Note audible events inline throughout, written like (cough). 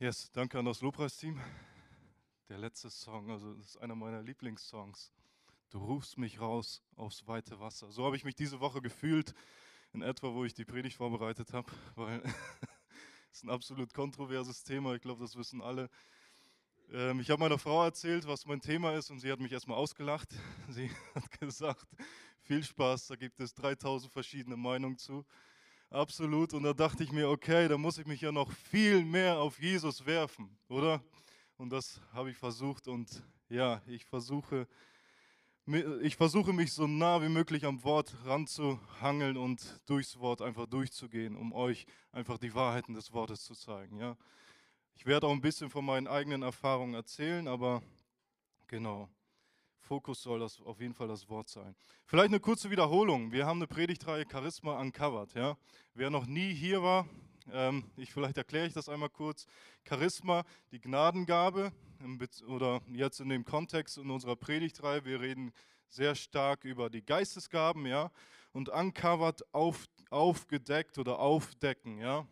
Yes, danke an das Lobpreisteam. Der letzte Song, also das ist einer meiner Lieblingssongs. Du rufst mich raus aufs weite Wasser. So habe ich mich diese Woche gefühlt, in etwa, wo ich die Predigt vorbereitet habe, weil (laughs) es ist ein absolut kontroverses Thema. Ich glaube, das wissen alle. Ähm, ich habe meiner Frau erzählt, was mein Thema ist, und sie hat mich erstmal ausgelacht. (laughs) Sie hat gesagt: Viel Spaß, da gibt es 3000 verschiedene Meinungen zu. Absolut. Und da dachte ich mir, okay, da muss ich mich ja noch viel mehr auf Jesus werfen, oder? Und das habe ich versucht. Und ja, ich versuche, ich versuche mich so nah wie möglich am Wort ranzuhangeln und durchs Wort einfach durchzugehen, um euch einfach die Wahrheiten des Wortes zu zeigen. Ja? Ich werde auch ein bisschen von meinen eigenen Erfahrungen erzählen, aber genau. Fokus soll das auf jeden Fall das Wort sein. Vielleicht eine kurze Wiederholung. Wir haben eine Predigtreihe Charisma uncovered. Ja? Wer noch nie hier war, ähm, ich, vielleicht erkläre ich das einmal kurz. Charisma, die Gnadengabe, oder jetzt in dem Kontext in unserer Predigtreihe, wir reden sehr stark über die Geistesgaben, ja, und uncovered, auf, aufgedeckt oder aufdecken, ja.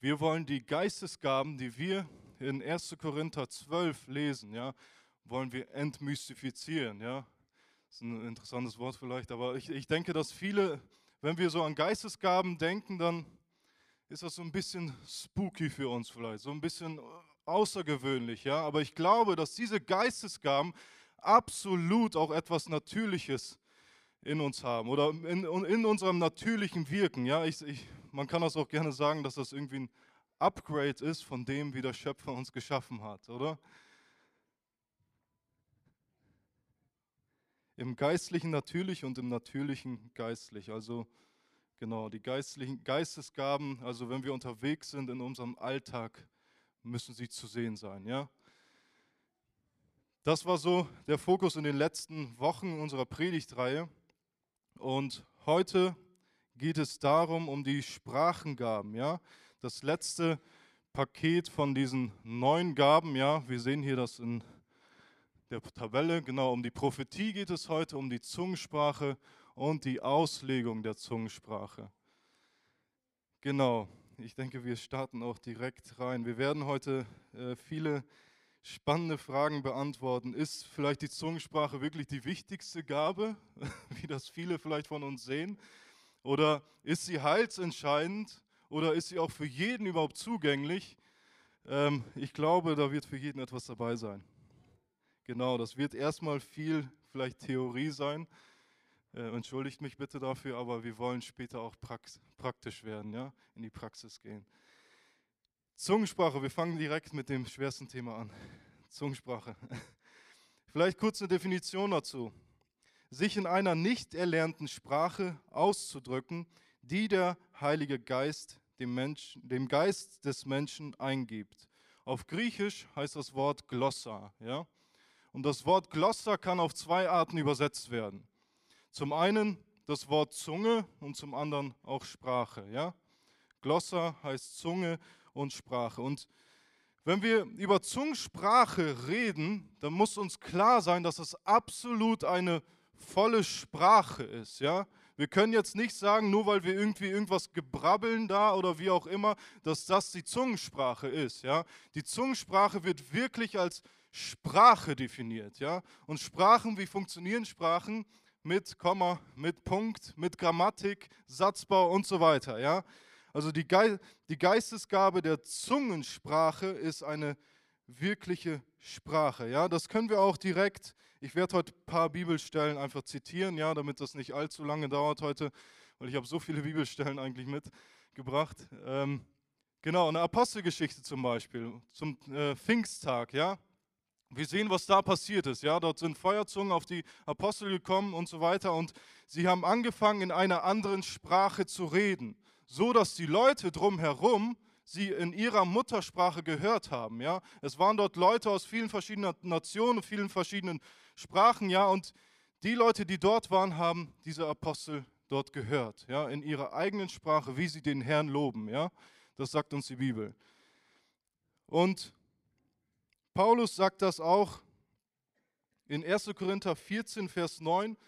Wir wollen die Geistesgaben, die wir in 1. Korinther 12 lesen, ja, wollen wir entmystifizieren. Ja? Das ist ein interessantes Wort vielleicht, aber ich, ich denke, dass viele, wenn wir so an Geistesgaben denken, dann ist das so ein bisschen spooky für uns vielleicht, so ein bisschen außergewöhnlich. Ja? Aber ich glaube, dass diese Geistesgaben absolut auch etwas Natürliches in uns haben oder in, in unserem natürlichen Wirken. Ja? Ich, ich, man kann das auch gerne sagen, dass das irgendwie ein Upgrade ist von dem, wie der Schöpfer uns geschaffen hat, oder? Im Geistlichen natürlich und im Natürlichen geistlich. Also genau, die geistlichen Geistesgaben, also wenn wir unterwegs sind in unserem Alltag, müssen sie zu sehen sein, ja? Das war so der Fokus in den letzten Wochen unserer Predigtreihe. Und heute geht es darum, um die Sprachengaben, ja? Das letzte Paket von diesen neun Gaben, ja? Wir sehen hier das in der Tabelle. Genau, um die Prophetie geht es heute, um die Zungensprache und die Auslegung der Zungensprache. Genau, ich denke, wir starten auch direkt rein. Wir werden heute äh, viele spannende Fragen beantworten. Ist vielleicht die Zungensprache wirklich die wichtigste Gabe, (laughs) wie das viele vielleicht von uns sehen? Oder ist sie heilsentscheidend? Oder ist sie auch für jeden überhaupt zugänglich? Ähm, ich glaube, da wird für jeden etwas dabei sein. Genau, das wird erstmal viel vielleicht Theorie sein. Äh, entschuldigt mich bitte dafür, aber wir wollen später auch praktisch werden, ja, in die Praxis gehen. Zungensprache, wir fangen direkt mit dem schwersten Thema an. Zungensprache. (laughs) Vielleicht kurz eine Definition dazu. Sich in einer nicht erlernten Sprache auszudrücken, die der Heilige Geist dem, Mensch, dem Geist des Menschen eingibt. Auf Griechisch heißt das Wort Glossa. Ja? Und das Wort Glossa kann auf zwei Arten übersetzt werden. Zum einen das Wort Zunge und zum anderen auch Sprache. Ja? Glossa heißt Zunge und Sprache. Und wenn wir über Zungensprache reden, dann muss uns klar sein, dass es absolut eine volle Sprache ist. Ja? Wir können jetzt nicht sagen, nur weil wir irgendwie irgendwas gebrabbeln da oder wie auch immer, dass das die Zungensprache ist. Ja? Die Zungensprache wird wirklich als Sprache definiert. Ja? Und Sprachen, wie funktionieren Sprachen? Mit Komma, mit Punkt, mit Grammatik, Satzbau und so weiter. Ja? Also die, Ge die Geistesgabe der Zungensprache ist eine wirkliche Sprache. Ja? Das können wir auch direkt, ich werde heute ein paar Bibelstellen einfach zitieren, ja, damit das nicht allzu lange dauert heute, weil ich habe so viele Bibelstellen eigentlich mitgebracht. Ähm, genau, eine Apostelgeschichte zum Beispiel, zum äh, Pfingsttag, ja. Wir sehen, was da passiert ist. Ja, dort sind Feuerzungen auf die Apostel gekommen und so weiter. Und sie haben angefangen, in einer anderen Sprache zu reden, so dass die Leute drumherum sie in ihrer Muttersprache gehört haben. Ja, es waren dort Leute aus vielen verschiedenen Nationen, vielen verschiedenen Sprachen. Ja, und die Leute, die dort waren, haben diese Apostel dort gehört. Ja, in ihrer eigenen Sprache, wie sie den Herrn loben. Ja, das sagt uns die Bibel. Und Paulus sagt das auch in 1. Korinther 14, Vers 9.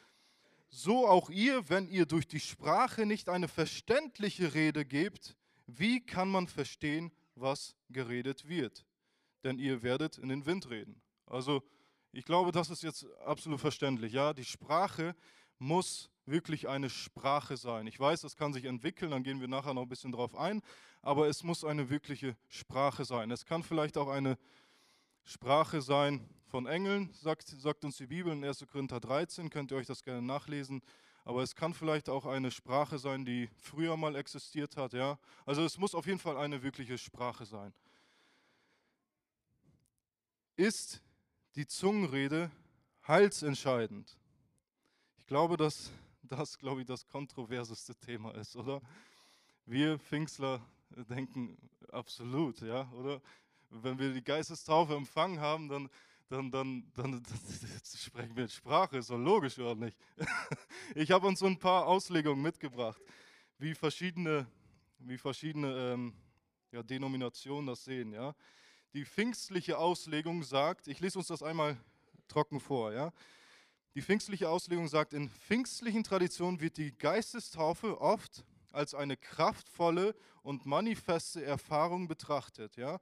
So auch ihr, wenn ihr durch die Sprache nicht eine verständliche Rede gebt, wie kann man verstehen, was geredet wird. Denn ihr werdet in den Wind reden. Also ich glaube, das ist jetzt absolut verständlich. Ja, die Sprache muss wirklich eine Sprache sein. Ich weiß, das kann sich entwickeln, dann gehen wir nachher noch ein bisschen drauf ein, aber es muss eine wirkliche Sprache sein. Es kann vielleicht auch eine Sprache sein von Engeln, sagt, sagt uns die Bibel in 1. Korinther 13, könnt ihr euch das gerne nachlesen. Aber es kann vielleicht auch eine Sprache sein, die früher mal existiert hat. Ja? Also es muss auf jeden Fall eine wirkliche Sprache sein. Ist die Zungenrede heilsentscheidend? Ich glaube, dass das, glaube ich, das kontroverseste Thema ist, oder? Wir Pfingstler denken absolut, ja, oder? Wenn wir die Geistestaufe empfangen haben, dann, dann, dann, dann, (laughs) sprechen wir Sprache, ist doch logisch, oder nicht? (laughs) Ich habe uns so ein paar Auslegungen mitgebracht, wie verschiedene, wie verschiedene ähm, ja, Denominationen das sehen, ja. Die pfingstliche Auslegung sagt, ich lese uns das einmal trocken vor, ja. Die pfingstliche Auslegung sagt, in pfingstlichen Traditionen wird die Geistestaufe oft als eine kraftvolle und manifeste Erfahrung betrachtet, ja,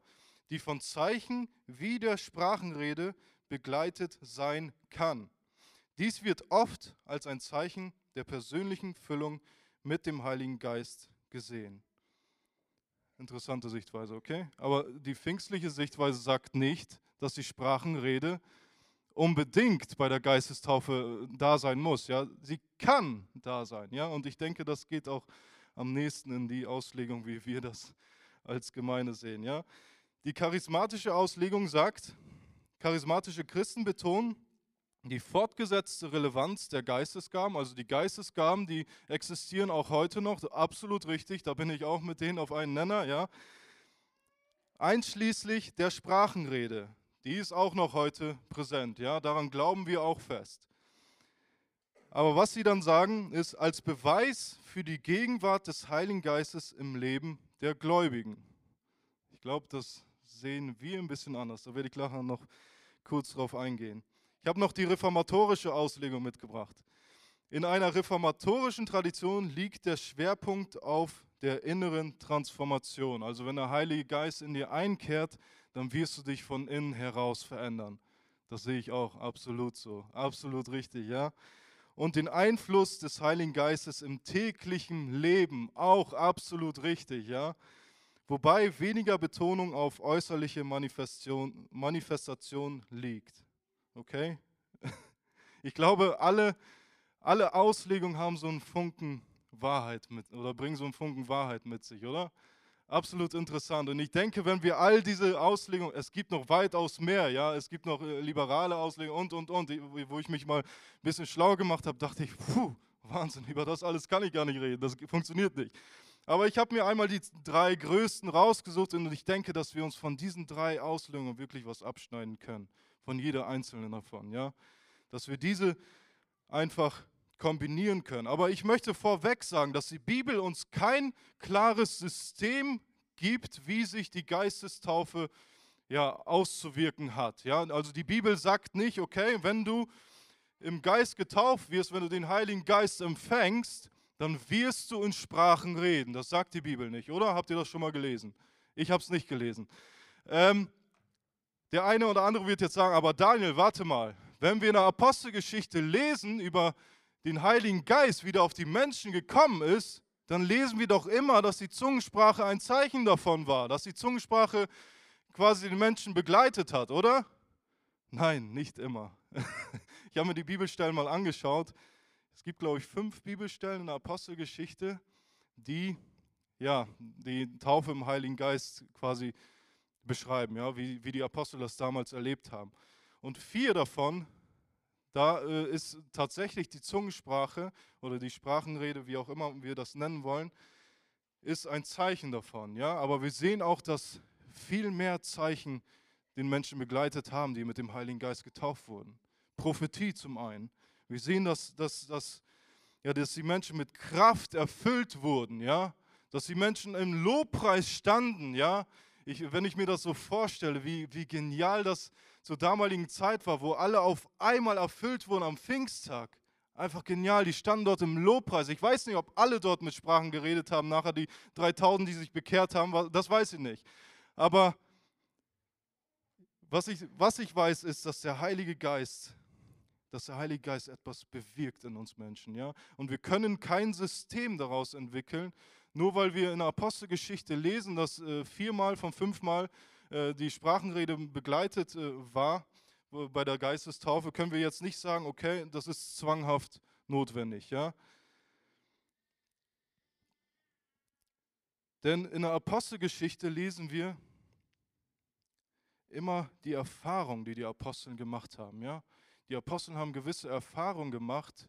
die von Zeichen wie der Sprachenrede begleitet sein kann. Dies wird oft als ein Zeichen der persönlichen Füllung mit dem Heiligen Geist gesehen. Interessante Sichtweise, okay? Aber die pfingstliche Sichtweise sagt nicht, dass die Sprachenrede unbedingt bei der Geistestaufe äh, da sein muss. Ja? Sie kann da sein. Ja? Und ich denke, das geht auch am nächsten in die Auslegung, wie wir das als Gemeinde sehen. Ja? Die charismatische Auslegung sagt, charismatische Christen betonen die fortgesetzte Relevanz der Geistesgaben, also die Geistesgaben, die existieren auch heute noch, absolut richtig, da bin ich auch mit denen auf einen Nenner, ja. Einschließlich der Sprachenrede, die ist auch noch heute präsent. Ja, daran glauben wir auch fest. Aber was sie dann sagen, ist als Beweis für die Gegenwart des Heiligen Geistes im Leben der Gläubigen. Ich glaube, das sehen wir ein bisschen anders. Da werde ich nachher noch kurz drauf eingehen. Ich habe noch die reformatorische Auslegung mitgebracht. In einer reformatorischen Tradition liegt der Schwerpunkt auf der inneren Transformation. Also wenn der Heilige Geist in dir einkehrt, dann wirst du dich von innen heraus verändern. Das sehe ich auch absolut so, absolut richtig, ja. Und den Einfluss des Heiligen Geistes im täglichen Leben auch absolut richtig, ja. Wobei weniger Betonung auf äußerliche Manifestation, Manifestation liegt. Okay? (laughs) Ich glaube, alle, alle Auslegungen haben so einen Funken Wahrheit mit oder bringen so einen Funken Wahrheit mit sich, oder? absolut interessant. Und ich denke, wenn wir all diese Auslegungen, es gibt noch weitaus mehr, ja, es gibt noch äh, liberale Auslegungen und, und, und, wo ich mich mal ein bisschen schlau gemacht habe, dachte ich, puh, Wahnsinn, über das alles kann ich gar nicht reden, das funktioniert nicht. Aber ich habe mir einmal die drei größten rausgesucht und ich denke, dass wir uns von diesen drei Auslegungen wirklich was abschneiden können, von jeder einzelnen davon, ja, dass wir diese einfach kombinieren können. Aber ich möchte vorweg sagen, dass die Bibel uns kein klares System gibt, wie sich die Geistestaufe ja, auszuwirken hat. Ja, also die Bibel sagt nicht, okay, wenn du im Geist getauft wirst, wenn du den Heiligen Geist empfängst, dann wirst du in Sprachen reden. Das sagt die Bibel nicht, oder? Habt ihr das schon mal gelesen? Ich habe es nicht gelesen. Ähm, der eine oder andere wird jetzt sagen, aber Daniel, warte mal, wenn wir in der Apostelgeschichte lesen über den Heiligen Geist wieder auf die Menschen gekommen ist, dann lesen wir doch immer, dass die Zungensprache ein Zeichen davon war, dass die Zungensprache quasi den Menschen begleitet hat, oder? Nein, nicht immer. (laughs) Ich habe mir die Bibelstellen mal angeschaut. Es gibt, glaube ich, fünf Bibelstellen in der Apostelgeschichte, die ja, die Taufe im Heiligen Geist quasi beschreiben, ja, wie, wie die Apostel das damals erlebt haben. Und vier davon da äh, ist tatsächlich die Zungensprache oder die Sprachenrede, wie auch immer wir das nennen wollen, ist ein Zeichen davon. Ja? Aber wir sehen auch, dass viel mehr Zeichen den Menschen begleitet haben, die mit dem Heiligen Geist getauft wurden. Prophetie zum einen. Wir sehen, dass, dass, dass, ja, dass die Menschen mit Kraft erfüllt wurden, ja? dass die Menschen im Lobpreis standen. Ja? Ich, wenn ich mir das so vorstelle, wie, wie genial das zur damaligen Zeit war, wo alle auf einmal erfüllt wurden am Pfingsttag. Einfach genial, die standen dort im Lobpreis. Ich weiß nicht, ob alle dort mit Sprachen geredet haben, nachher die 3000, die sich bekehrt haben, das weiß ich nicht. Aber was ich, was ich weiß, ist, dass der Heilige Geist, dass der Heilige Geist etwas bewirkt in uns Menschen, ja. Und wir können kein System daraus entwickeln, nur weil wir in der Apostelgeschichte lesen, dass äh, viermal von fünfmal äh, die Sprachenrede begleitet äh, war bei der Geistestaufe, können wir jetzt nicht sagen, okay, das ist zwanghaft notwendig, ja. Denn in der Apostelgeschichte lesen wir immer die Erfahrung, die die Apostel gemacht haben, ja. Die Apostel haben gewisse Erfahrungen gemacht,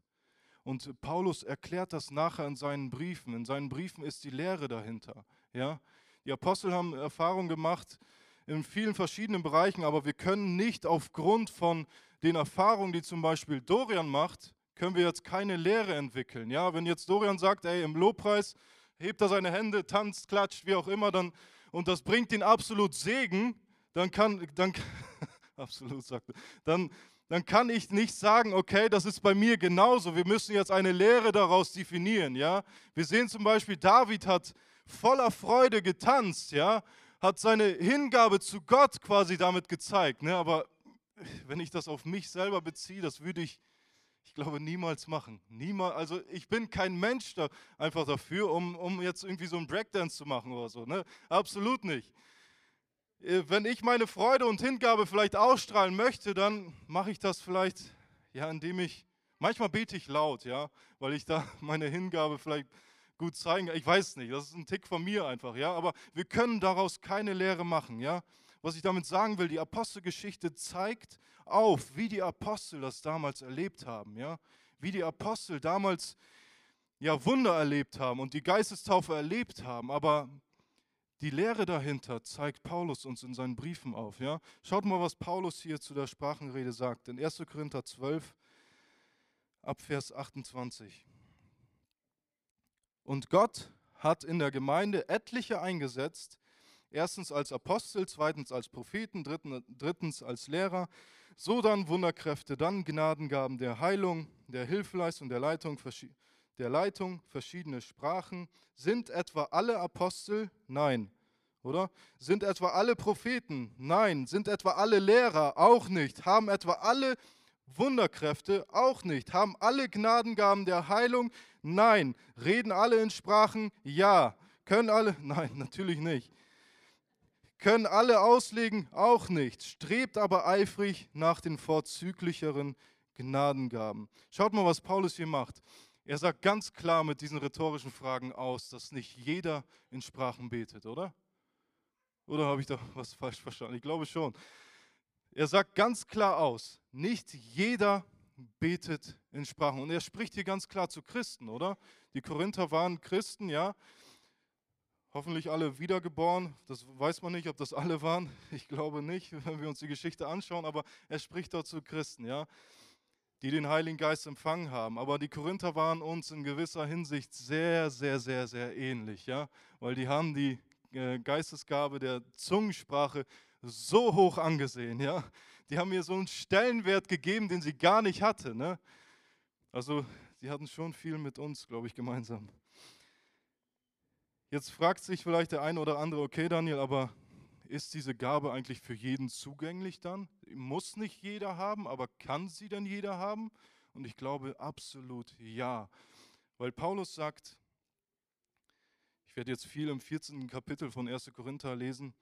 und Paulus erklärt das nachher in seinen Briefen. In seinen Briefen ist die Lehre dahinter. Ja? Die Apostel haben Erfahrungen gemacht in vielen verschiedenen Bereichen, aber wir können nicht aufgrund von den Erfahrungen, die zum Beispiel Dorian macht, können wir jetzt keine Lehre entwickeln. Ja? Wenn jetzt Dorian sagt, ey, im Lobpreis hebt er seine Hände, tanzt, klatscht, wie auch immer, dann, und das bringt ihn absolut Segen, dann kann, dann, (laughs) absolut er, dann, dann kann ich nicht sagen, okay, das ist bei mir genauso. Wir müssen jetzt eine Lehre daraus definieren, ja. Wir sehen zum Beispiel, David hat voller Freude getanzt, ja, hat seine Hingabe zu Gott quasi damit gezeigt, ne? Aber wenn ich das auf mich selber beziehe, das würde ich, ich glaube, niemals machen. Niemals, also ich bin kein Mensch da einfach dafür, um, um jetzt irgendwie so einen Breakdance zu machen oder so, ne? Absolut nicht. Äh, wenn ich meine Freude und Hingabe vielleicht ausstrahlen möchte, dann mache ich das vielleicht, ja, indem ich, manchmal bete ich laut, ja, weil ich da (laughs) meine Hingabe vielleicht gut zeigen kann. Ich weiß nicht, das ist ein Tick von mir einfach, ja, aber wir können daraus keine Lehre machen, ja. Was ich damit sagen will, die Apostelgeschichte zeigt auf, wie die Apostel das damals erlebt haben, ja, wie die Apostel damals ja Wunder erlebt haben und die Geistestaufe erlebt haben, aber die Lehre dahinter zeigt Paulus uns in seinen Briefen auf. Ja? Schaut mal, was Paulus hier zu der Sprachenrede sagt. In 1. Korinther 12, ab Vers 28. Und Gott hat in der Gemeinde etliche eingesetzt, erstens als Apostel, zweitens als Propheten, drittens als Lehrer, so dann Wunderkräfte, dann Gnadengaben der Heilung, der Hilfeleistung, der Leitung, der Leitung, verschiedene Sprachen. Sind etwa alle Apostel? Nein. Oder? Sind etwa alle Propheten? Nein. Sind etwa alle Lehrer? Auch nicht. Haben etwa alle Wunderkräfte? Auch nicht. Haben alle Gnadengaben der Heilung? Nein. Reden alle in Sprachen? Ja. Können alle? (laughs) Nein, natürlich nicht. Können alle auslegen? Auch nicht. Strebt aber eifrig nach den vorzüglicheren Gnadengaben. Schaut mal, was Paulus hier macht. Er sagt ganz klar mit diesen rhetorischen Fragen aus, dass nicht jeder in Sprachen betet, oder? Oder habe ich da (laughs) was falsch verstanden? Ich glaube schon. Er sagt ganz klar aus, nicht jeder betet in Sprachen. Und er spricht hier ganz klar zu Christen, oder? Die Korinther waren Christen, ja. Hoffentlich alle wiedergeboren. Das weiß man nicht, ob das alle waren. Ich glaube nicht, (laughs) wenn wir uns die Geschichte anschauen. Aber er spricht dort zu Christen, ja die den Heiligen Geist empfangen haben. Aber die Korinther waren uns in gewisser Hinsicht sehr, sehr, sehr, sehr ähnlich, ja, weil die haben die äh, Geistesgabe der Zungensprache so hoch angesehen, ja. Die haben mir so einen Stellenwert gegeben, den sie gar nicht hatte, ne? Also, sie hatten schon viel mit uns, glaube ich, gemeinsam. Jetzt fragt sich vielleicht der eine oder andere, okay, Daniel, aber ist diese Gabe eigentlich für jeden zugänglich dann? Muss nicht jeder haben, aber kann sie denn jeder haben? Und ich glaube absolut ja. Weil Paulus sagt, ich werde jetzt viel im 14. Kapitel von 1. Korinther lesen,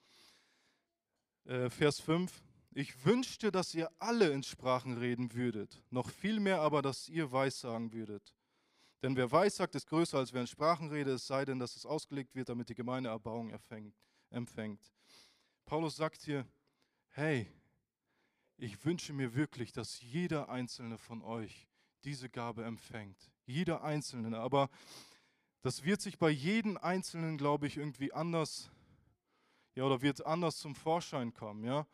äh, Vers 5, ich wünschte, dass ihr alle in Sprachen reden würdet, noch viel mehr aber, dass ihr Weissagen würdet. Denn wer Weissagt, ist größer, als wer in Sprachen redet, es sei denn, dass es ausgelegt wird, damit die Gemeinde Erbauung empfängt. Paulus sagt hier, hey, ich wünsche mir wirklich, dass jeder einzelne von euch diese Gabe empfängt. Jeder einzelne. Aber das wird sich bei jedem Einzelnen, glaube ich, irgendwie anders, ja, oder wird anders zum Vorschein kommen, ja.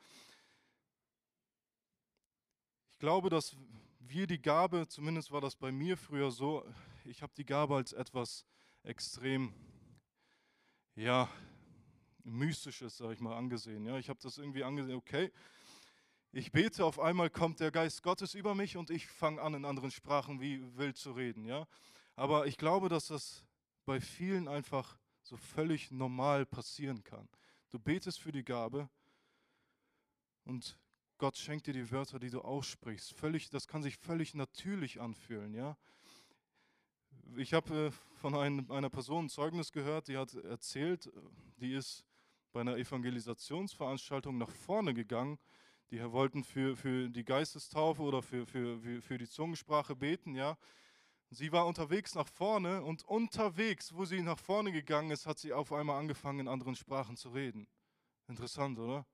Ich glaube, dass wir die Gabe, zumindest war das bei mir früher so, ich habe die Gabe als etwas extrem, ja, Mystisches, sage ich mal, angesehen. Ja, ich habe das irgendwie angesehen, okay, ich bete, auf einmal kommt der Geist Gottes über mich und ich fange an, in anderen Sprachen wie wild zu reden. Ja? Aber ich glaube, dass das bei vielen einfach so völlig normal passieren kann. Du betest für die Gabe und Gott schenkt dir die Wörter, die du aussprichst. Völlig, das kann sich völlig natürlich anfühlen, ja. Ich habe äh, von ein, einer Person ein Zeugnis gehört, die hat erzählt, die ist bei einer Evangelisationsveranstaltung nach vorne gegangen. Die wollten für, für die Geistestaufe oder für, für, für die Zungensprache beten, ja. Sie war unterwegs nach vorne und unterwegs, wo sie nach vorne gegangen ist, hat sie auf einmal angefangen, in anderen Sprachen zu reden. Interessant, oder?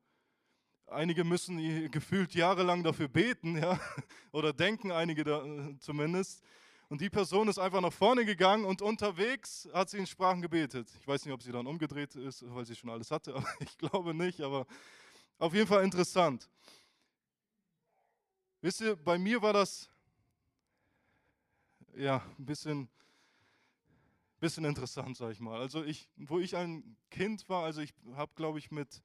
Einige müssen gefühlt jahrelang dafür beten, ja, (laughs) oder denken einige da, äh, zumindest. Und die Person ist einfach nach vorne gegangen und unterwegs hat sie in Sprachen gebetet. Ich weiß nicht, ob sie dann umgedreht ist, weil sie schon alles hatte, (laughs) aber ich glaube nicht, aber auf jeden Fall interessant. Wisst ihr, bei mir war das ja, ein bisschen, bisschen interessant, sag ich mal. Also ich, wo ich ein Kind war, also ich habe, glaube ich, mit,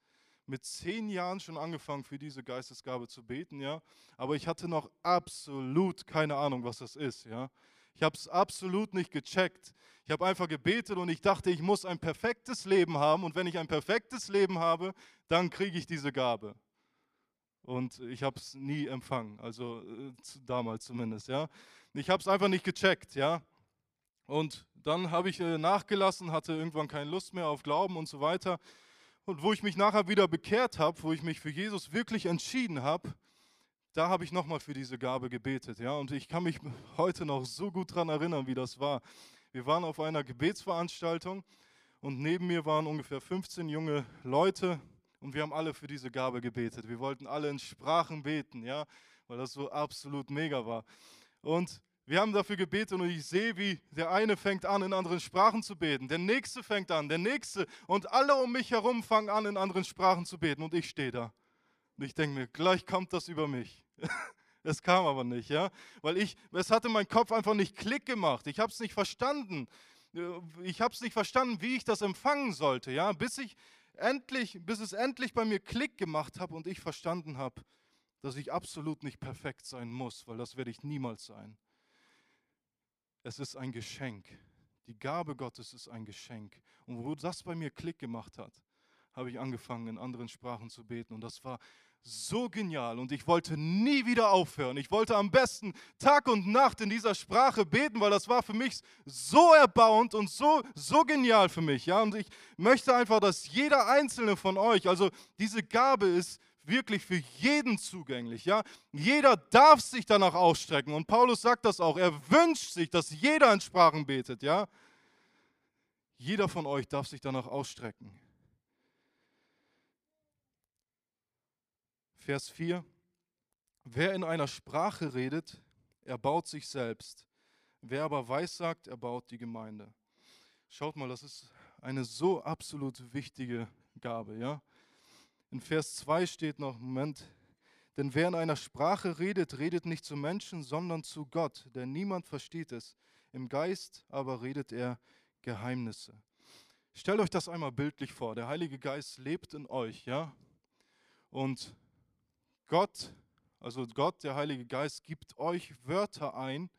mit zehn Jahren schon angefangen, für diese Geistesgabe zu beten, ja. Aber ich hatte noch absolut keine Ahnung, was das ist, ja. Ich habe es absolut nicht gecheckt. Ich habe einfach gebetet und ich dachte, ich muss ein perfektes Leben haben und wenn ich ein perfektes Leben habe, dann kriege ich diese Gabe. Und ich habe es nie empfangen, also äh, damals zumindest, ja. Ich habe es einfach nicht gecheckt, ja. Und dann habe ich äh, nachgelassen, hatte irgendwann keine Lust mehr auf Glauben und so weiter. Und wo ich mich nachher wieder bekehrt habe, wo ich mich für Jesus wirklich entschieden habe, da habe ich nochmal für diese Gabe gebetet, ja. Und ich kann mich heute noch so gut daran erinnern, wie das war. Wir waren auf einer Gebetsveranstaltung und neben mir waren ungefähr 15 junge Leute und wir haben alle für diese Gabe gebetet. Wir wollten alle in Sprachen beten, ja, weil das so absolut mega war. Und wir haben dafür gebetet und ich sehe, wie der eine fängt an, in anderen Sprachen zu beten, der nächste fängt an, der nächste und alle um mich herum fangen an, in anderen Sprachen zu beten und ich stehe da. Und ich denke mir, gleich kommt das über mich. (laughs) Es kam aber nicht, ja, weil ich, es hatte mein Kopf einfach nicht Klick gemacht. Ich habe es nicht verstanden. Ich habe es nicht verstanden, wie ich das empfangen sollte, ja, bis ich endlich, bis es endlich bei mir Klick gemacht habe und ich verstanden habe, dass ich absolut nicht perfekt sein muss, weil das werde ich niemals sein. Es ist ein Geschenk. Die Gabe Gottes ist ein Geschenk. Und wo das bei mir Klick gemacht hat, habe ich angefangen, in anderen Sprachen zu beten. Und das war so genial und ich wollte nie wieder aufhören. Ich wollte am besten Tag und Nacht in dieser Sprache beten, weil das war für mich so erbauend und so, so genial für mich. Ja? Und ich möchte einfach, dass jeder einzelne von euch, also diese Gabe ist wirklich für jeden zugänglich. Ja? Jeder darf sich danach ausstrecken. Und Paulus sagt das auch. Er wünscht sich, dass jeder in Sprachen betet. Ja? Jeder von euch darf sich danach ausstrecken. Vers 4. Wer in einer Sprache redet, erbaut sich selbst. Wer aber weissagt, erbaut die Gemeinde. Schaut mal, das ist eine so absolut wichtige Gabe, ja? In Vers 2 steht noch, Moment, denn wer in einer Sprache redet, redet nicht zu Menschen, sondern zu Gott, denn niemand versteht es. Im Geist aber redet er Geheimnisse. Stellt euch das einmal bildlich vor. Der Heilige Geist lebt in euch, ja? Und Gott, also Gott, der Heilige Geist, gibt euch Wörter ein,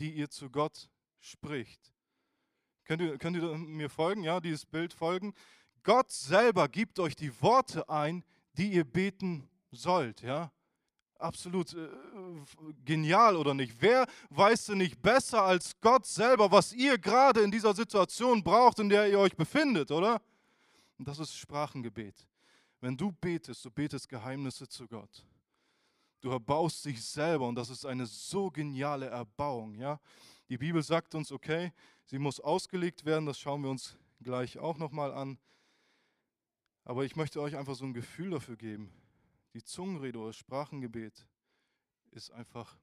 die ihr zu Gott spricht. Könnt ihr, könnt ihr mir folgen? Ja, dieses Bild folgen? Gott selber gibt euch die Worte ein, die ihr beten sollt, ja? Absolut äh, genial oder nicht? Wer weiß denn nicht besser als Gott selber, was ihr gerade in dieser Situation braucht, in der ihr euch befindet, oder? Und das ist Sprachengebet. Wenn du betest, du betest Geheimnisse zu Gott. Du erbaust dich selber und das ist eine so geniale Erbauung, ja? Die Bibel sagt uns, okay, sie muss ausgelegt werden, das schauen wir uns gleich auch nochmal an. Aber ich möchte euch einfach so ein Gefühl dafür geben. Die Zungenrede oder Sprachengebet ist einfach,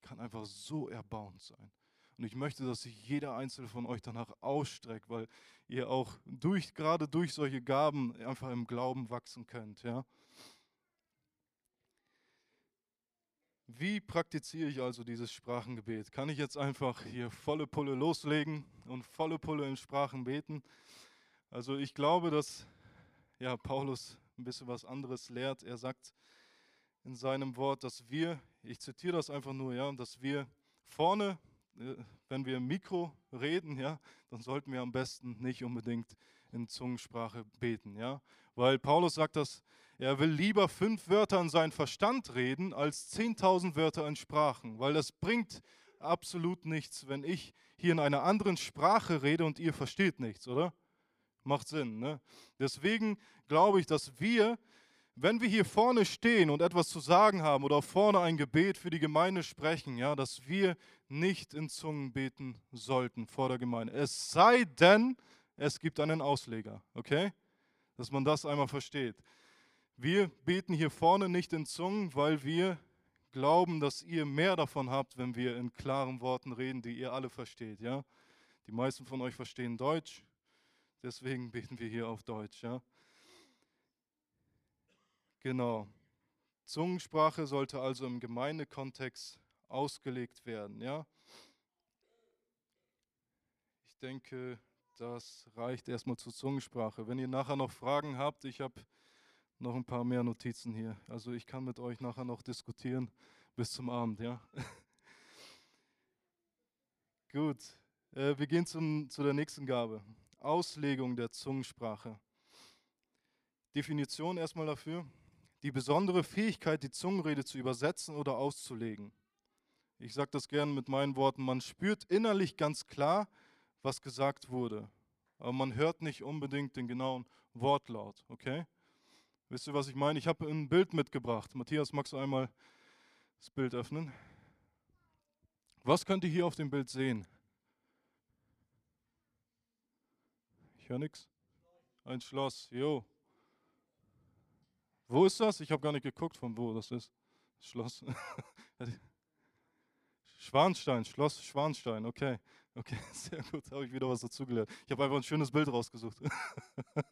kann einfach so erbauend sein. Und ich möchte, dass sich jeder einzelne von euch danach ausstreckt, weil ihr auch durch, gerade durch solche Gaben einfach im Glauben wachsen könnt. Ja? Wie praktiziere ich also dieses Sprachengebet? Kann ich jetzt einfach hier volle Pulle loslegen und volle Pulle in Sprachen beten? Also ich glaube, dass ja, Paulus ein bisschen was anderes lehrt. Er sagt in seinem Wort, dass wir, ich zitiere das einfach nur, ja, dass wir vorne, äh, wenn wir im Mikro reden, ja, dann sollten wir am besten nicht unbedingt in Zungensprache beten, ja? Weil Paulus sagt, dass er will lieber fünf Wörter in seinen Verstand reden als 10.000 Wörter in Sprachen, weil das bringt absolut nichts, wenn ich hier in einer anderen Sprache rede und ihr versteht nichts, oder? Macht Sinn, ne? Deswegen glaube ich, dass wir, wenn wir hier vorne stehen und etwas zu sagen haben oder vorne ein Gebet für die Gemeinde sprechen, ja, dass wir nicht in Zungen beten sollten vor der Gemeinde. Es sei denn, es gibt einen Ausleger, okay? Dass man das einmal versteht. Wir beten hier vorne nicht in Zungen, weil wir glauben, dass ihr mehr davon habt, wenn wir in klaren Worten reden, die ihr alle versteht. Ja? Die meisten von euch verstehen Deutsch, deswegen beten wir hier auf Deutsch. Ja? Genau. Zungensprache sollte also im Gemeindekontext ausgelegt werden. Ja? Ich denke, das reicht erstmal zur Zungensprache. Wenn ihr nachher noch Fragen habt, ich habe noch ein paar mehr Notizen hier. Also ich kann mit euch nachher noch diskutieren bis zum Abend, ja. (laughs) Gut, äh, wir gehen zum, zu der nächsten Gabe. Auslegung der Zungensprache. Definition erstmal dafür. Die besondere Fähigkeit, die Zungenrede zu übersetzen oder auszulegen. Ich sage das gerne mit meinen Worten, man spürt innerlich ganz klar, was gesagt wurde. Aber man hört nicht unbedingt den genauen Wortlaut, okay? Wisst ihr, was ich meine? Ich habe ein Bild mitgebracht. Matthias, magst du einmal das Bild öffnen? Was könnt ihr hier auf dem Bild sehen? Höre nichts. Ein Schloss, jo. Wo ist das? Ich habe gar nicht geguckt, von wo das ist. Schloss. (laughs) Schwanstein, Schloss Schwanstein, okay. Okay, (laughs) sehr gut, habe ich wieder was dazugelernt. Ich habe einfach ein schönes Bild rausgesucht. (laughs)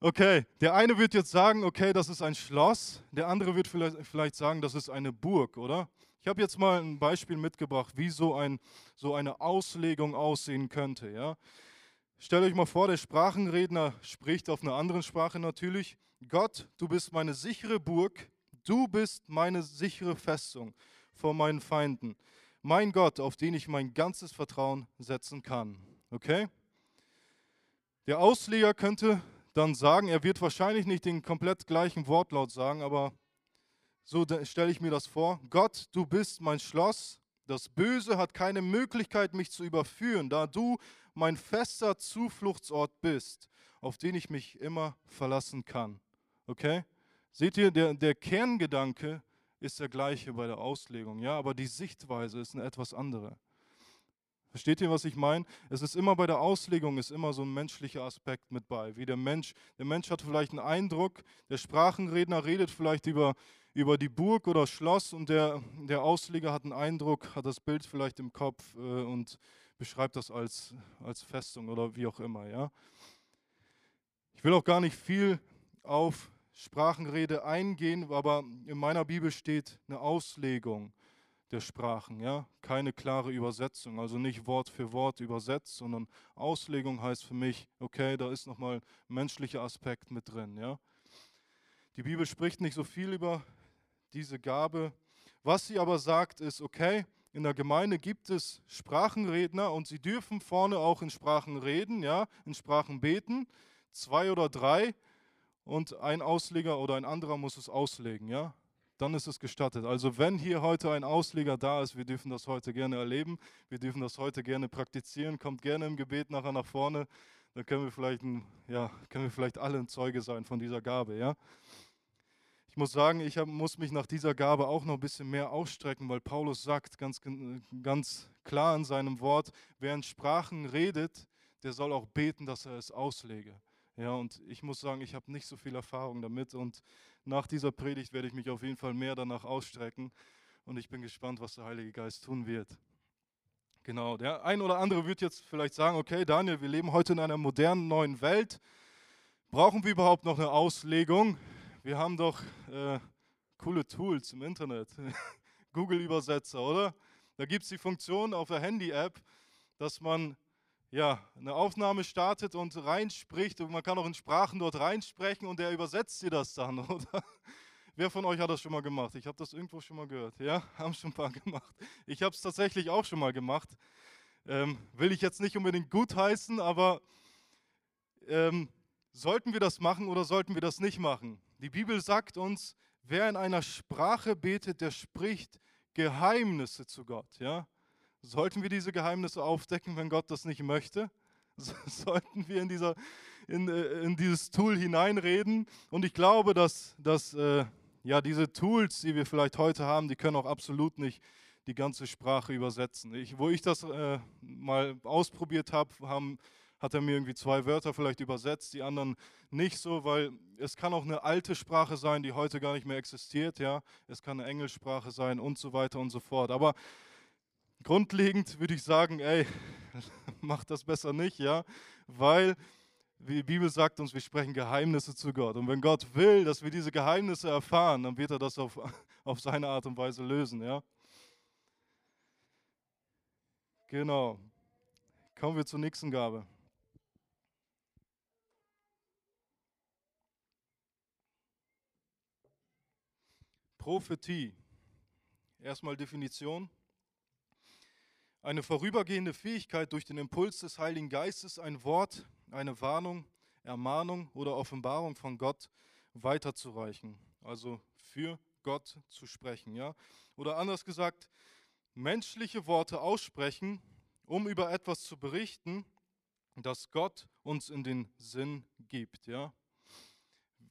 Okay, der eine wird jetzt sagen, okay, das ist ein Schloss, der andere wird vielleicht, sagen, das ist eine Burg, oder? Ich habe jetzt mal ein Beispiel mitgebracht, wie so, ein, so eine Auslegung aussehen könnte. Ja? Stellt euch mal vor, der Sprachenredner spricht auf einer anderen Sprache natürlich. Gott, du bist meine sichere Burg, du bist meine sichere Festung vor meinen Feinden. Mein Gott, auf den ich mein ganzes Vertrauen setzen kann. Okay? Der Ausleger könnte dann sagen. Er wird wahrscheinlich nicht den komplett gleichen Wortlaut sagen, aber so stelle ich mir das vor. Gott, du bist mein Schloss. Das Böse hat keine Möglichkeit, mich zu überführen, da du mein fester Zufluchtsort bist, auf den ich mich immer verlassen kann. Okay? Seht ihr, der, der Kerngedanke ist der gleiche bei der Auslegung, ja, aber die Sichtweise ist eine etwas andere. Versteht ihr, was ich meine? Es ist immer bei der Auslegung ist immer so ein menschlicher Aspekt mit bei. Wie der Mensch, der Mensch hat vielleicht einen Eindruck, der Sprachenredner redet vielleicht über, über die Burg oder Schloss und der, der Ausleger hat einen Eindruck, hat das Bild vielleicht im Kopf äh, und beschreibt das als, als Festung oder wie auch immer. Ja? Ich will auch gar nicht viel auf Sprachenrede eingehen, aber in meiner Bibel steht eine Auslegung der Sprachen, ja, keine klare Übersetzung, also nicht Wort für Wort übersetzt, sondern Auslegung heißt für mich, okay, da ist nochmal menschlicher Aspekt mit drin, ja. Die Bibel spricht nicht so viel über diese Gabe. Was sie aber sagt, ist, okay, in der Gemeinde gibt es Sprachenredner und sie dürfen vorne auch in Sprachen reden, ja, in Sprachen beten, zwei oder drei und ein Ausleger oder ein anderer muss es auslegen, ja dann ist es gestattet. Also wenn hier heute ein Ausleger da ist, wir dürfen das heute gerne erleben, wir dürfen das heute gerne praktizieren, kommt gerne im Gebet nachher nach vorne, dann können wir vielleicht, ein, ja, können wir vielleicht alle ein Zeuge sein von dieser Gabe. Ja? Ich muss sagen, ich hab, muss mich nach dieser Gabe auch noch ein bisschen mehr ausstrecken, weil Paulus sagt ganz, ganz klar in seinem Wort, wer in Sprachen redet, der soll auch beten, dass er es auslege. Ja, und ich muss sagen, ich habe nicht so viel Erfahrung damit und nach dieser Predigt werde ich mich auf jeden Fall mehr danach ausstrecken und ich bin gespannt, was der Heilige Geist tun wird. Genau, der ein oder andere wird jetzt vielleicht sagen, okay, Daniel, wir leben heute in einer modernen neuen Welt. Brauchen wir überhaupt noch eine Auslegung? Wir haben doch äh, coole Tools im Internet. (laughs) Google-Übersetzer, oder? Da gibt es die Funktion auf der Handy-App, dass man ja, eine Aufnahme startet und reinspricht. Und man kann auch in Sprachen dort reinsprechen und der übersetzt dir das dann, (laughs) oder? Wer von euch hat das schon mal gemacht? Ich habe das irgendwo schon mal gehört. Ja, (laughs) haben schon ein paar gemacht. Ich habe es tatsächlich auch schon mal gemacht. Ähm, will ich jetzt nicht unbedingt gut heißen, aber ähm, sollten wir das machen oder sollten wir das nicht machen? Die Bibel sagt uns, wer in einer Sprache betet, der spricht Geheimnisse zu Gott. Ja? Sollten wir diese Geheimnisse aufdecken, wenn Gott das nicht möchte? (laughs) Sollten wir in, dieser, in, äh, in dieses Tool hineinreden? Und ich glaube, dass, dass äh, ja, diese Tools, die wir vielleicht heute haben, die können auch absolut nicht die ganze Sprache übersetzen. Ich, wo ich das äh, mal ausprobiert habe, haben hat er mir irgendwie zwei Wörter vielleicht übersetzt, die anderen nicht so, weil es kann auch eine alte Sprache sein, die heute gar nicht mehr existiert, ja. Es kann eine Engelssprache sein und so weiter und so fort. Aber grundlegend würde ich sagen, ey, (laughs) mach das besser nicht, ja, weil die Bibel sagt uns, wir sprechen Geheimnisse zu Gott. Und wenn Gott will, dass wir diese Geheimnisse erfahren, dann wird er das auf, (laughs) auf seine Art und Weise lösen, ja. Genau. Kommen wir zur nächsten Gabe. Prophetie. Erstmal Definition. Eine vorübergehende Fähigkeit durch den Impuls des Heiligen Geistes, ein Wort, eine Warnung, Ermahnung oder Offenbarung von Gott weiterzureichen. Also für Gott zu sprechen. Ja? Oder anders gesagt, menschliche Worte aussprechen, um über etwas zu berichten, das Gott uns in den Sinn gibt. Ja?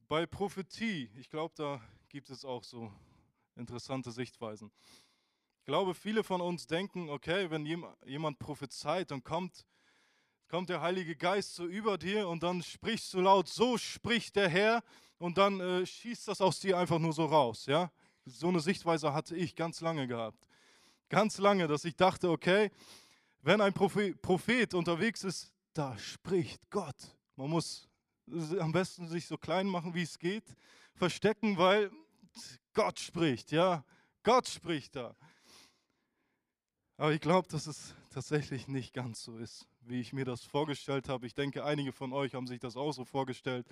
Bei Prophetie, ich glaube, da gibt es auch so interessante Sichtweisen. Ich glaube, viele von uns denken, okay, wenn jemand prophezeit, dann kommt, kommt der Heilige Geist so über dir und dann sprichst du laut, so spricht der Herr und dann äh, schießt das aus dir einfach nur so raus. Ja? So eine Sichtweise hatte ich ganz lange gehabt. Ganz lange, dass ich dachte, okay, wenn ein Prophet unterwegs ist, da spricht Gott. Man muss am besten sich so klein machen, wie es geht, verstecken, weil Gott spricht, ja, Gott spricht da. Aber ich glaube, dass es tatsächlich nicht ganz so ist, wie ich mir das vorgestellt habe. Ich denke, einige von euch haben sich das auch so vorgestellt.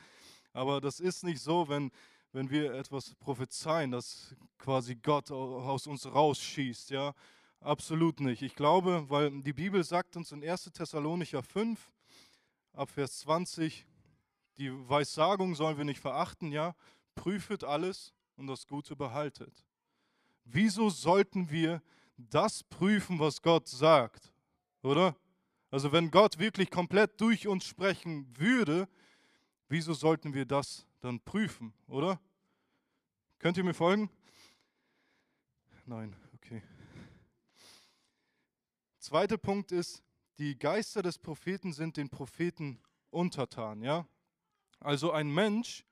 Aber das ist nicht so, wenn, wenn wir etwas prophezeien, dass quasi Gott aus uns rausschießt. Ja? Absolut nicht. Ich glaube, weil die Bibel sagt uns in 1. Thessalonicher 5, ab Vers 20, die Weissagung sollen wir nicht verachten, ja. Prüfet alles und das Gute behaltet. Wieso sollten wir das prüfen, was Gott sagt? Oder? Also wenn Gott wirklich komplett durch uns sprechen würde, wieso sollten wir das dann prüfen, oder? Könnt ihr mir folgen? Nein, okay. Zweiter Punkt ist, die Geister des Propheten sind den Propheten untertan, ja? Also ein Mensch,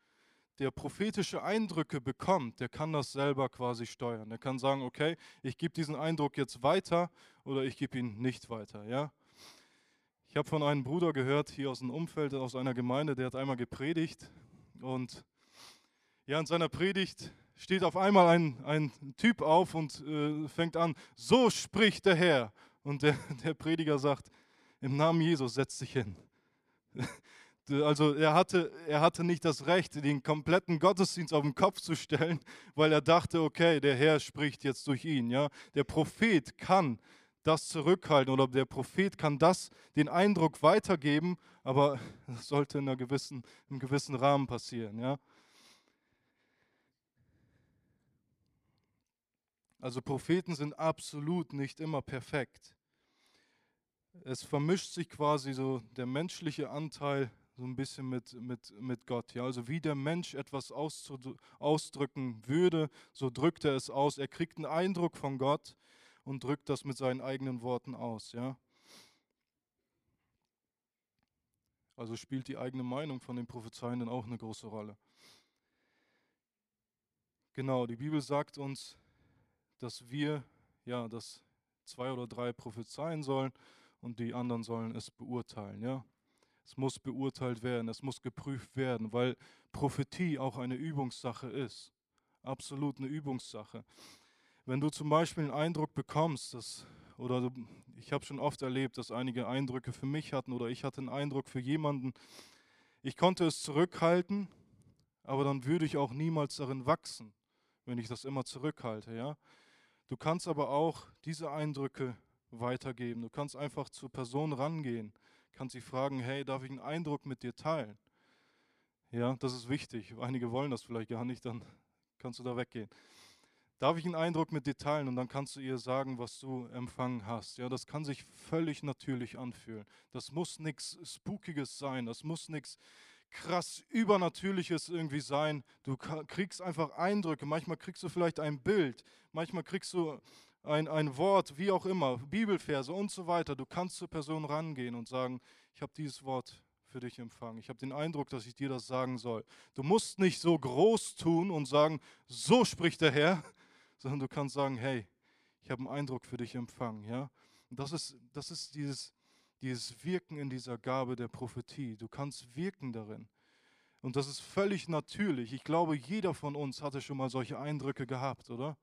der prophetische Eindrücke bekommt, der kann das selber quasi steuern. Der kann sagen, okay, ich gebe diesen Eindruck jetzt weiter oder ich gebe ihn nicht weiter. Ja? Ich habe von einem Bruder gehört, hier aus dem Umfeld, aus einer Gemeinde, der hat einmal gepredigt und ja, in seiner Predigt steht auf einmal ein, ein Typ auf und äh, fängt an, so spricht der Herr. Und der, (laughs) der Prediger sagt, im Namen Jesus setz dich hin. Also er hatte, er hatte nicht das Recht, den kompletten Gottesdienst auf den Kopf zu stellen, weil er dachte, okay, der Herr spricht jetzt durch ihn. Ja? Der Prophet kann das zurückhalten oder der Prophet kann das, den Eindruck weitergeben, aber das sollte in einer gewissen, einem gewissen Rahmen passieren. Ja? Also Propheten sind absolut nicht immer perfekt. Es vermischt sich quasi so der menschliche Anteil so ein bisschen mit, mit, mit Gott. Ja? Also wie der Mensch etwas ausdrücken würde, so drückt er es aus. Er kriegt einen Eindruck von Gott und drückt das mit seinen eigenen Worten aus. Ja? Also spielt die eigene Meinung von den Prophezeienden auch eine große Rolle. Genau, die Bibel sagt uns, dass wir, ja, dass zwei oder drei prophezeien sollen und die anderen sollen es beurteilen. Ja? Es muss beurteilt werden, es muss geprüft werden, weil Prophetie auch eine Übungssache ist. Absolut eine Übungssache. Wenn du zum Beispiel einen Eindruck bekommst, dass, oder du, ich habe schon oft erlebt, dass einige Eindrücke für mich hatten oder ich hatte einen Eindruck für jemanden, ich konnte es zurückhalten, aber dann würde ich auch niemals darin wachsen, wenn ich das immer zurückhalte. Ja? Du kannst aber auch diese Eindrücke weitergeben. Du kannst einfach zur Person rangehen kannst sie fragen, hey, darf ich einen Eindruck mit dir teilen? Ja, das ist wichtig. Einige wollen das vielleicht gar nicht, dann kannst du da weggehen. Darf ich einen Eindruck mit dir teilen und dann kannst du ihr sagen, was du empfangen hast. Ja, das kann sich völlig natürlich anfühlen. Das muss nichts Spookiges sein, das muss nichts krass Übernatürliches irgendwie sein. Du kriegst einfach Eindrücke. Manchmal kriegst du vielleicht ein Bild, manchmal kriegst du ein, ein Wort, wie auch immer, Bibelverse und so weiter. Du kannst zur Person rangehen und sagen, ich habe dieses Wort für dich empfangen. Ich habe den Eindruck, dass ich dir das sagen soll. Du musst nicht so groß tun und sagen, so spricht der Herr, (laughs) sondern du kannst sagen, hey, ich habe einen Eindruck für dich empfangen. Ja? Und das ist, das ist dieses, dieses Wirken in dieser Gabe der Prophetie. Du kannst wirken darin. Und das ist völlig natürlich. Ich glaube, jeder von uns hatte schon mal solche Eindrücke gehabt, oder?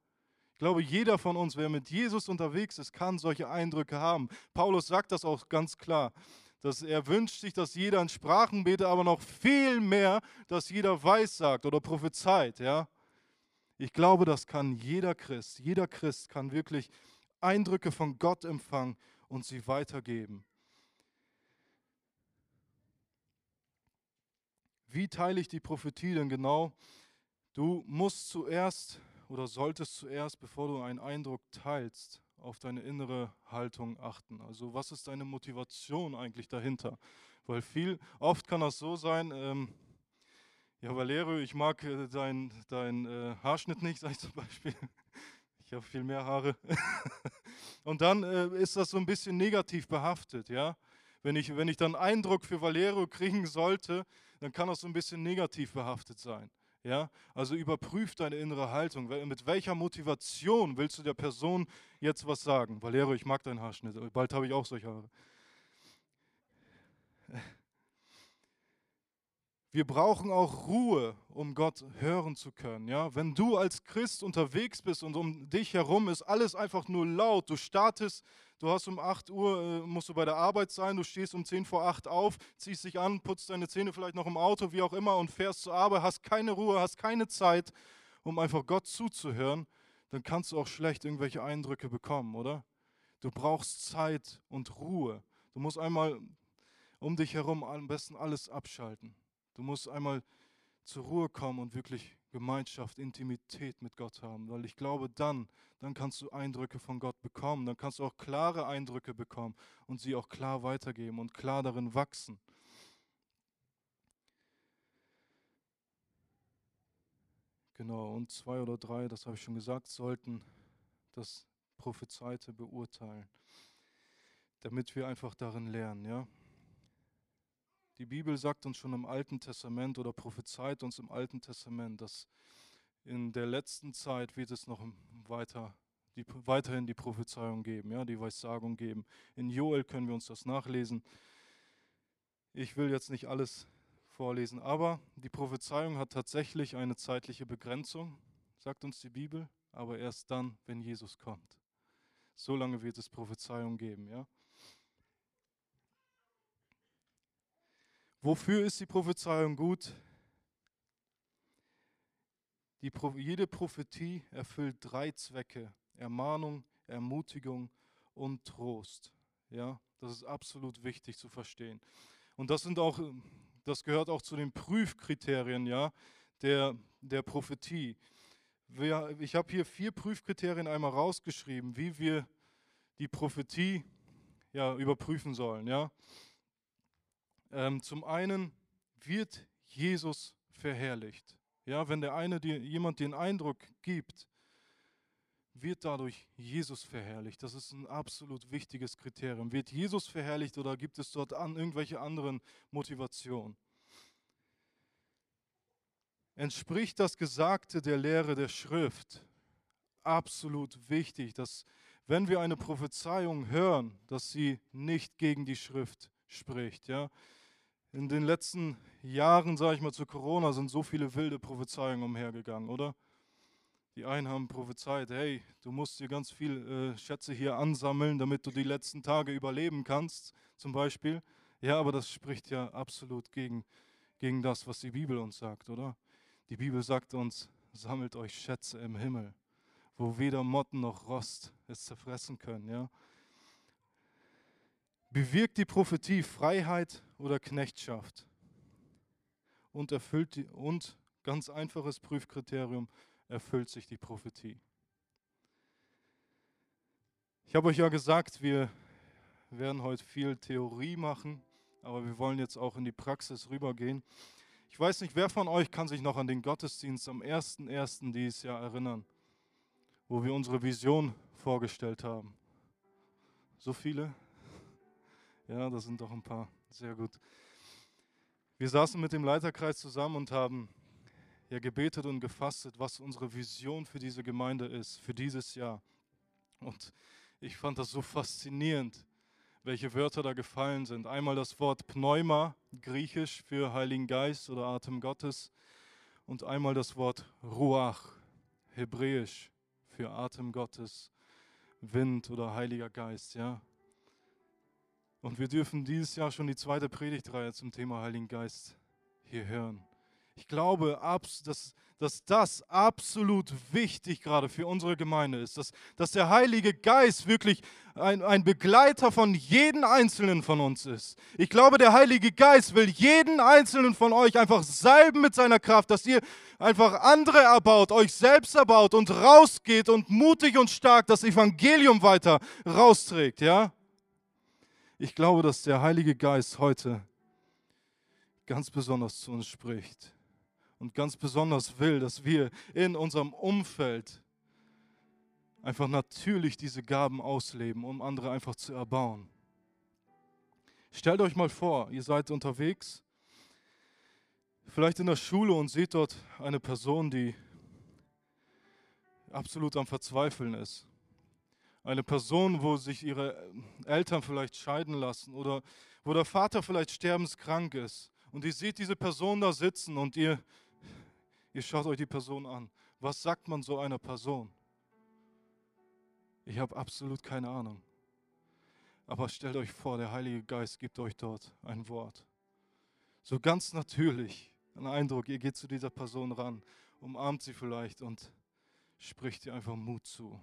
Ich glaube, jeder von uns, wer mit Jesus unterwegs ist, kann solche Eindrücke haben. Paulus sagt das auch ganz klar, dass er wünscht sich, dass jeder in Sprachen betet, aber noch viel mehr, dass jeder weissagt oder prophezeit, ja? Ich glaube, das kann jeder Christ. Jeder Christ kann wirklich Eindrücke von Gott empfangen und sie weitergeben. Wie teile ich die Prophetie denn genau? Du musst zuerst oder solltest zuerst, bevor du einen Eindruck teilst, auf deine innere Haltung achten. Also was ist deine Motivation eigentlich dahinter? Weil viel, oft kann das so sein, ähm, ja Valerio, ich mag äh, deinen dein, äh, Haarschnitt nicht, (laughs) sag ich zum Beispiel. Ich habe viel mehr Haare. (laughs) Und dann äh, ist das so ein bisschen negativ behaftet, ja. Wenn ich, wenn ich dann Eindruck für Valerio kriegen sollte, dann kann das so ein bisschen negativ behaftet sein. Ja, also überprüf deine innere Haltung. Mit welcher Motivation willst du der Person jetzt was sagen? Valero, ich mag deinen Haarschnitt. Bald habe ich auch solche Haare. Wir brauchen auch Ruhe, um Gott hören zu können. Ja? Wenn du als Christ unterwegs bist und um dich herum ist alles einfach nur laut, du startest, du hast um 8 Uhr, äh, musst du bei der Arbeit sein, du stehst um 10 vor 8 auf, ziehst dich an, putzt deine Zähne vielleicht noch im Auto, wie auch immer, und fährst zur Arbeit, hast keine Ruhe, hast keine Zeit, um einfach Gott zuzuhören, dann kannst du auch schlecht irgendwelche Eindrücke bekommen, oder? Du brauchst Zeit und Ruhe. Du musst einmal um dich herum am besten alles abschalten. Du musst einmal zur Ruhe kommen und wirklich Gemeinschaft, Intimität mit Gott haben, weil ich glaube, dann, dann kannst du Eindrücke von Gott bekommen, dann kannst du auch klare Eindrücke bekommen und sie auch klar weitergeben und klar darin wachsen. Genau, und zwei oder drei, das habe ich schon gesagt, sollten das Prophezeite beurteilen, damit wir einfach darin lernen, ja. Die Bibel sagt uns schon im Alten Testament oder prophezeit uns im Alten Testament, dass in der letzten Zeit wird es noch weiter, die, weiterhin die Prophezeiung geben, ja, die Weissagung geben. In Joel können wir uns das nachlesen. Ich will jetzt nicht alles vorlesen, aber die Prophezeiung hat tatsächlich eine zeitliche Begrenzung, sagt uns die Bibel, aber erst dann, wenn Jesus kommt. So lange wird es Prophezeiung geben, ja. Wofür ist die Prophezeiung gut? Die, jede Prophetie erfüllt drei Zwecke: Ermahnung, Ermutigung und Trost. Ja, das ist absolut wichtig zu verstehen. Und das sind auch, das gehört auch zu den Prüfkriterien, ja, der, der Prophetie. Wir, ich habe hier vier Prüfkriterien einmal rausgeschrieben, wie wir die Prophetie ja, überprüfen sollen. Ja. Ähm, zum einen wird Jesus verherrlicht. Ja, wenn der eine dir, jemand den Eindruck gibt, wird dadurch Jesus verherrlicht. Das ist ein absolut wichtiges Kriterium. Wird Jesus verherrlicht oder gibt es dort an, irgendwelche anderen Motivationen? Entspricht das Gesagte der Lehre der Schrift? Absolut wichtig, dass wenn wir eine Prophezeiung hören, dass sie nicht gegen die Schrift spricht. Ja? In den letzten Jahren, sage ich mal, zu Corona sind so viele wilde Prophezeiungen umhergegangen, oder? Die einen haben prophezeit, hey, du musst dir ganz viel äh, Schätze hier ansammeln, damit du die letzten Tage überleben kannst, zum Beispiel. Ja, aber das spricht ja absolut gegen, gegen das, was die Bibel uns sagt, oder? Die Bibel sagt uns, sammelt euch Schätze im Himmel, wo weder Motten noch Rost es zerfressen können, ja? Bewirkt die Prophetie Freiheit oder Knechtschaft? Und erfüllt die, und ganz einfaches Prüfkriterium, erfüllt sich die Prophetie. Ich habe euch ja gesagt, wir werden heute viel Theorie machen, aber wir wollen jetzt auch in die Praxis rübergehen. Ich weiß nicht, wer von euch kann sich noch an den Gottesdienst am 1.1. dieses Jahr erinnern, wo wir unsere Vision vorgestellt haben. So viele? Ja, das sind doch ein paar. Sehr gut. Wir saßen mit dem Leiterkreis zusammen und haben ja gebetet und gefastet, was unsere Vision für diese Gemeinde ist, für dieses Jahr. Und ich fand das so faszinierend, welche Wörter da gefallen sind. Einmal das Wort Pneuma, griechisch für Heiligen Geist oder Atem Gottes, und einmal das Wort Ruach, hebräisch für Atem Gottes, Wind oder Heiliger Geist, ja. Und wir dürfen dieses Jahr schon die zweite Predigtreihe zum Thema Heiligen Geist hier hören. Ich glaube, dass, dass das absolut wichtig gerade für unsere Gemeinde ist, dass, dass der Heilige Geist wirklich ein, ein Begleiter von jedem Einzelnen von uns ist. Ich glaube, der Heilige Geist will jeden Einzelnen von euch einfach salben mit seiner Kraft, dass ihr einfach andere erbaut, euch selbst erbaut und rausgeht und mutig und stark das Evangelium weiter rausträgt, ja? Ich glaube, dass der Heilige Geist heute ganz besonders zu uns spricht und ganz besonders will, dass wir in unserem Umfeld einfach natürlich diese Gaben ausleben, um andere einfach zu erbauen. Stellt euch mal vor, ihr seid unterwegs, vielleicht in der Schule und seht dort eine Person, die absolut am Verzweifeln ist. Eine Person, wo sich ihre Eltern vielleicht scheiden lassen oder wo der Vater vielleicht sterbenskrank ist. Und ihr seht diese Person da sitzen und ihr, ihr schaut euch die Person an. Was sagt man so einer Person? Ich habe absolut keine Ahnung. Aber stellt euch vor, der Heilige Geist gibt euch dort ein Wort. So ganz natürlich, ein Eindruck, ihr geht zu dieser Person ran, umarmt sie vielleicht und spricht ihr einfach Mut zu.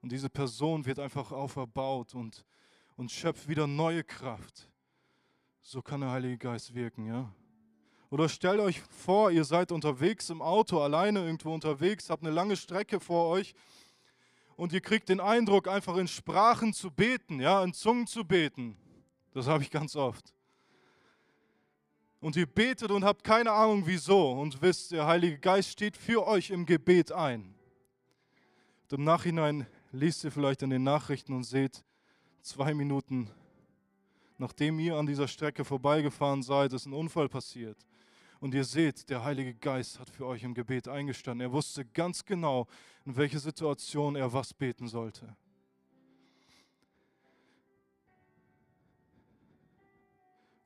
Und diese Person wird einfach auferbaut und, und schöpft wieder neue Kraft. So kann der Heilige Geist wirken, ja. Oder stellt euch vor, ihr seid unterwegs im Auto, alleine irgendwo unterwegs, habt eine lange Strecke vor euch und ihr kriegt den Eindruck, einfach in Sprachen zu beten, ja, in Zungen zu beten. Das habe ich ganz oft. Und ihr betet und habt keine Ahnung wieso und wisst, der Heilige Geist steht für euch im Gebet ein. Und im Nachhinein liest ihr vielleicht in den Nachrichten und seht, zwei Minuten nachdem ihr an dieser Strecke vorbeigefahren seid, ist ein Unfall passiert. Und ihr seht, der Heilige Geist hat für euch im Gebet eingestanden. Er wusste ganz genau, in welche Situation er was beten sollte.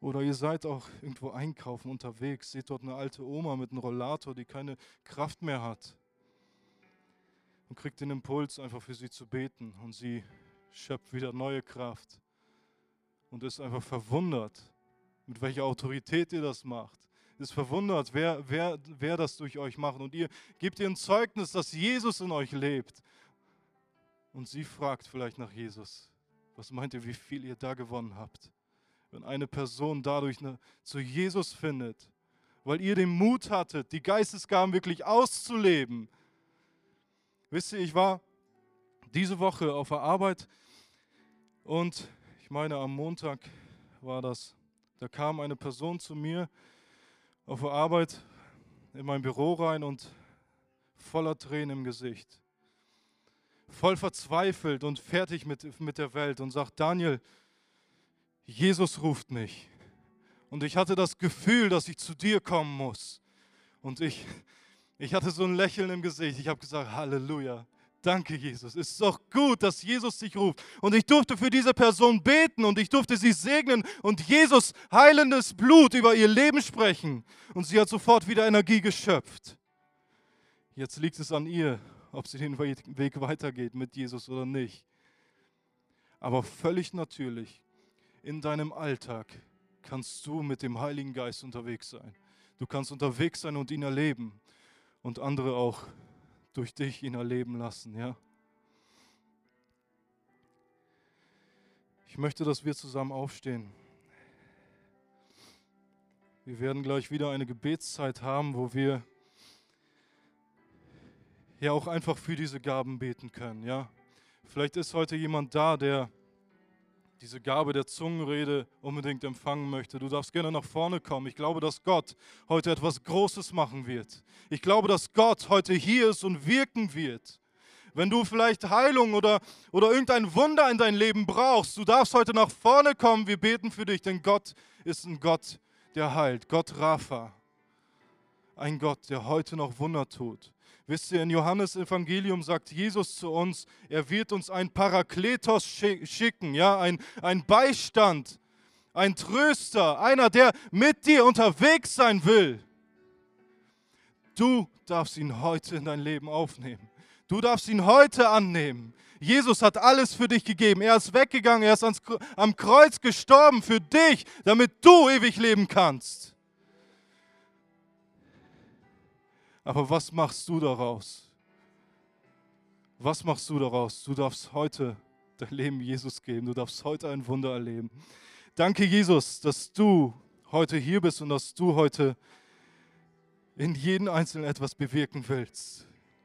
Oder ihr seid auch irgendwo einkaufen unterwegs, seht dort eine alte Oma mit einem Rollator, die keine Kraft mehr hat und kriegt den Impuls, einfach für sie zu beten. Und sie schöpft wieder neue Kraft und ist einfach verwundert, mit welcher Autorität ihr das macht. Ist verwundert, wer, wer, wer das durch euch macht. Und ihr gebt ihr ein Zeugnis, dass Jesus in euch lebt. Und sie fragt vielleicht nach Jesus. Was meint ihr, wie viel ihr da gewonnen habt? Wenn eine Person dadurch eine, zu Jesus findet, weil ihr den Mut hattet, die Geistesgaben wirklich auszuleben, Wisst ihr, ich war diese Woche auf der Arbeit und ich meine, am Montag war das. Da kam eine Person zu mir auf der Arbeit in mein Büro rein und voller Tränen im Gesicht. Voll verzweifelt und fertig mit, mit der Welt und sagt, Daniel, Jesus ruft mich. Und ich hatte das Gefühl, dass ich zu dir kommen muss. Und ich, ich hatte so ein Lächeln im Gesicht. Ich habe gesagt, Halleluja. Danke, Jesus. Es ist doch gut, dass Jesus dich ruft. Und ich durfte für diese Person beten und ich durfte sie segnen und Jesus heilendes Blut über ihr Leben sprechen. Und sie hat sofort wieder Energie geschöpft. Jetzt liegt es an ihr, ob sie den Weg weitergeht mit Jesus oder nicht. Aber völlig natürlich, in deinem Alltag kannst du mit dem Heiligen Geist unterwegs sein. Du kannst unterwegs sein und ihn erleben und andere auch durch dich ihn erleben lassen, ja? Ich möchte, dass wir zusammen aufstehen. Wir werden gleich wieder eine Gebetszeit haben, wo wir ja auch einfach für diese Gaben beten können, ja. Vielleicht ist heute jemand da, der diese Gabe der Zungenrede unbedingt empfangen möchte. Du darfst gerne nach vorne kommen. Ich glaube, dass Gott heute etwas Großes machen wird. Ich glaube, dass Gott heute hier ist und wirken wird. Wenn du vielleicht Heilung oder, oder irgendein Wunder in dein Leben brauchst, du darfst heute nach vorne kommen. Wir beten für dich, denn Gott ist ein Gott, der heilt. Gott Rapha. Ein Gott, der heute noch Wunder tut. Wisst ihr, in Johannes Evangelium sagt Jesus zu uns, er wird uns ein Parakletos schicken, ja, ein, ein Beistand, ein Tröster, einer, der mit dir unterwegs sein will. Du darfst ihn heute in dein Leben aufnehmen. Du darfst ihn heute annehmen. Jesus hat alles für dich gegeben. Er ist weggegangen, er ist ans, am Kreuz gestorben für dich, damit du ewig leben kannst. Aber was machst du daraus? Was machst du daraus? Du darfst heute dein Leben Jesus geben. Du darfst heute ein Wunder erleben. Danke, Jesus, dass du heute hier bist und dass du heute in jedem Einzelnen etwas bewirken willst.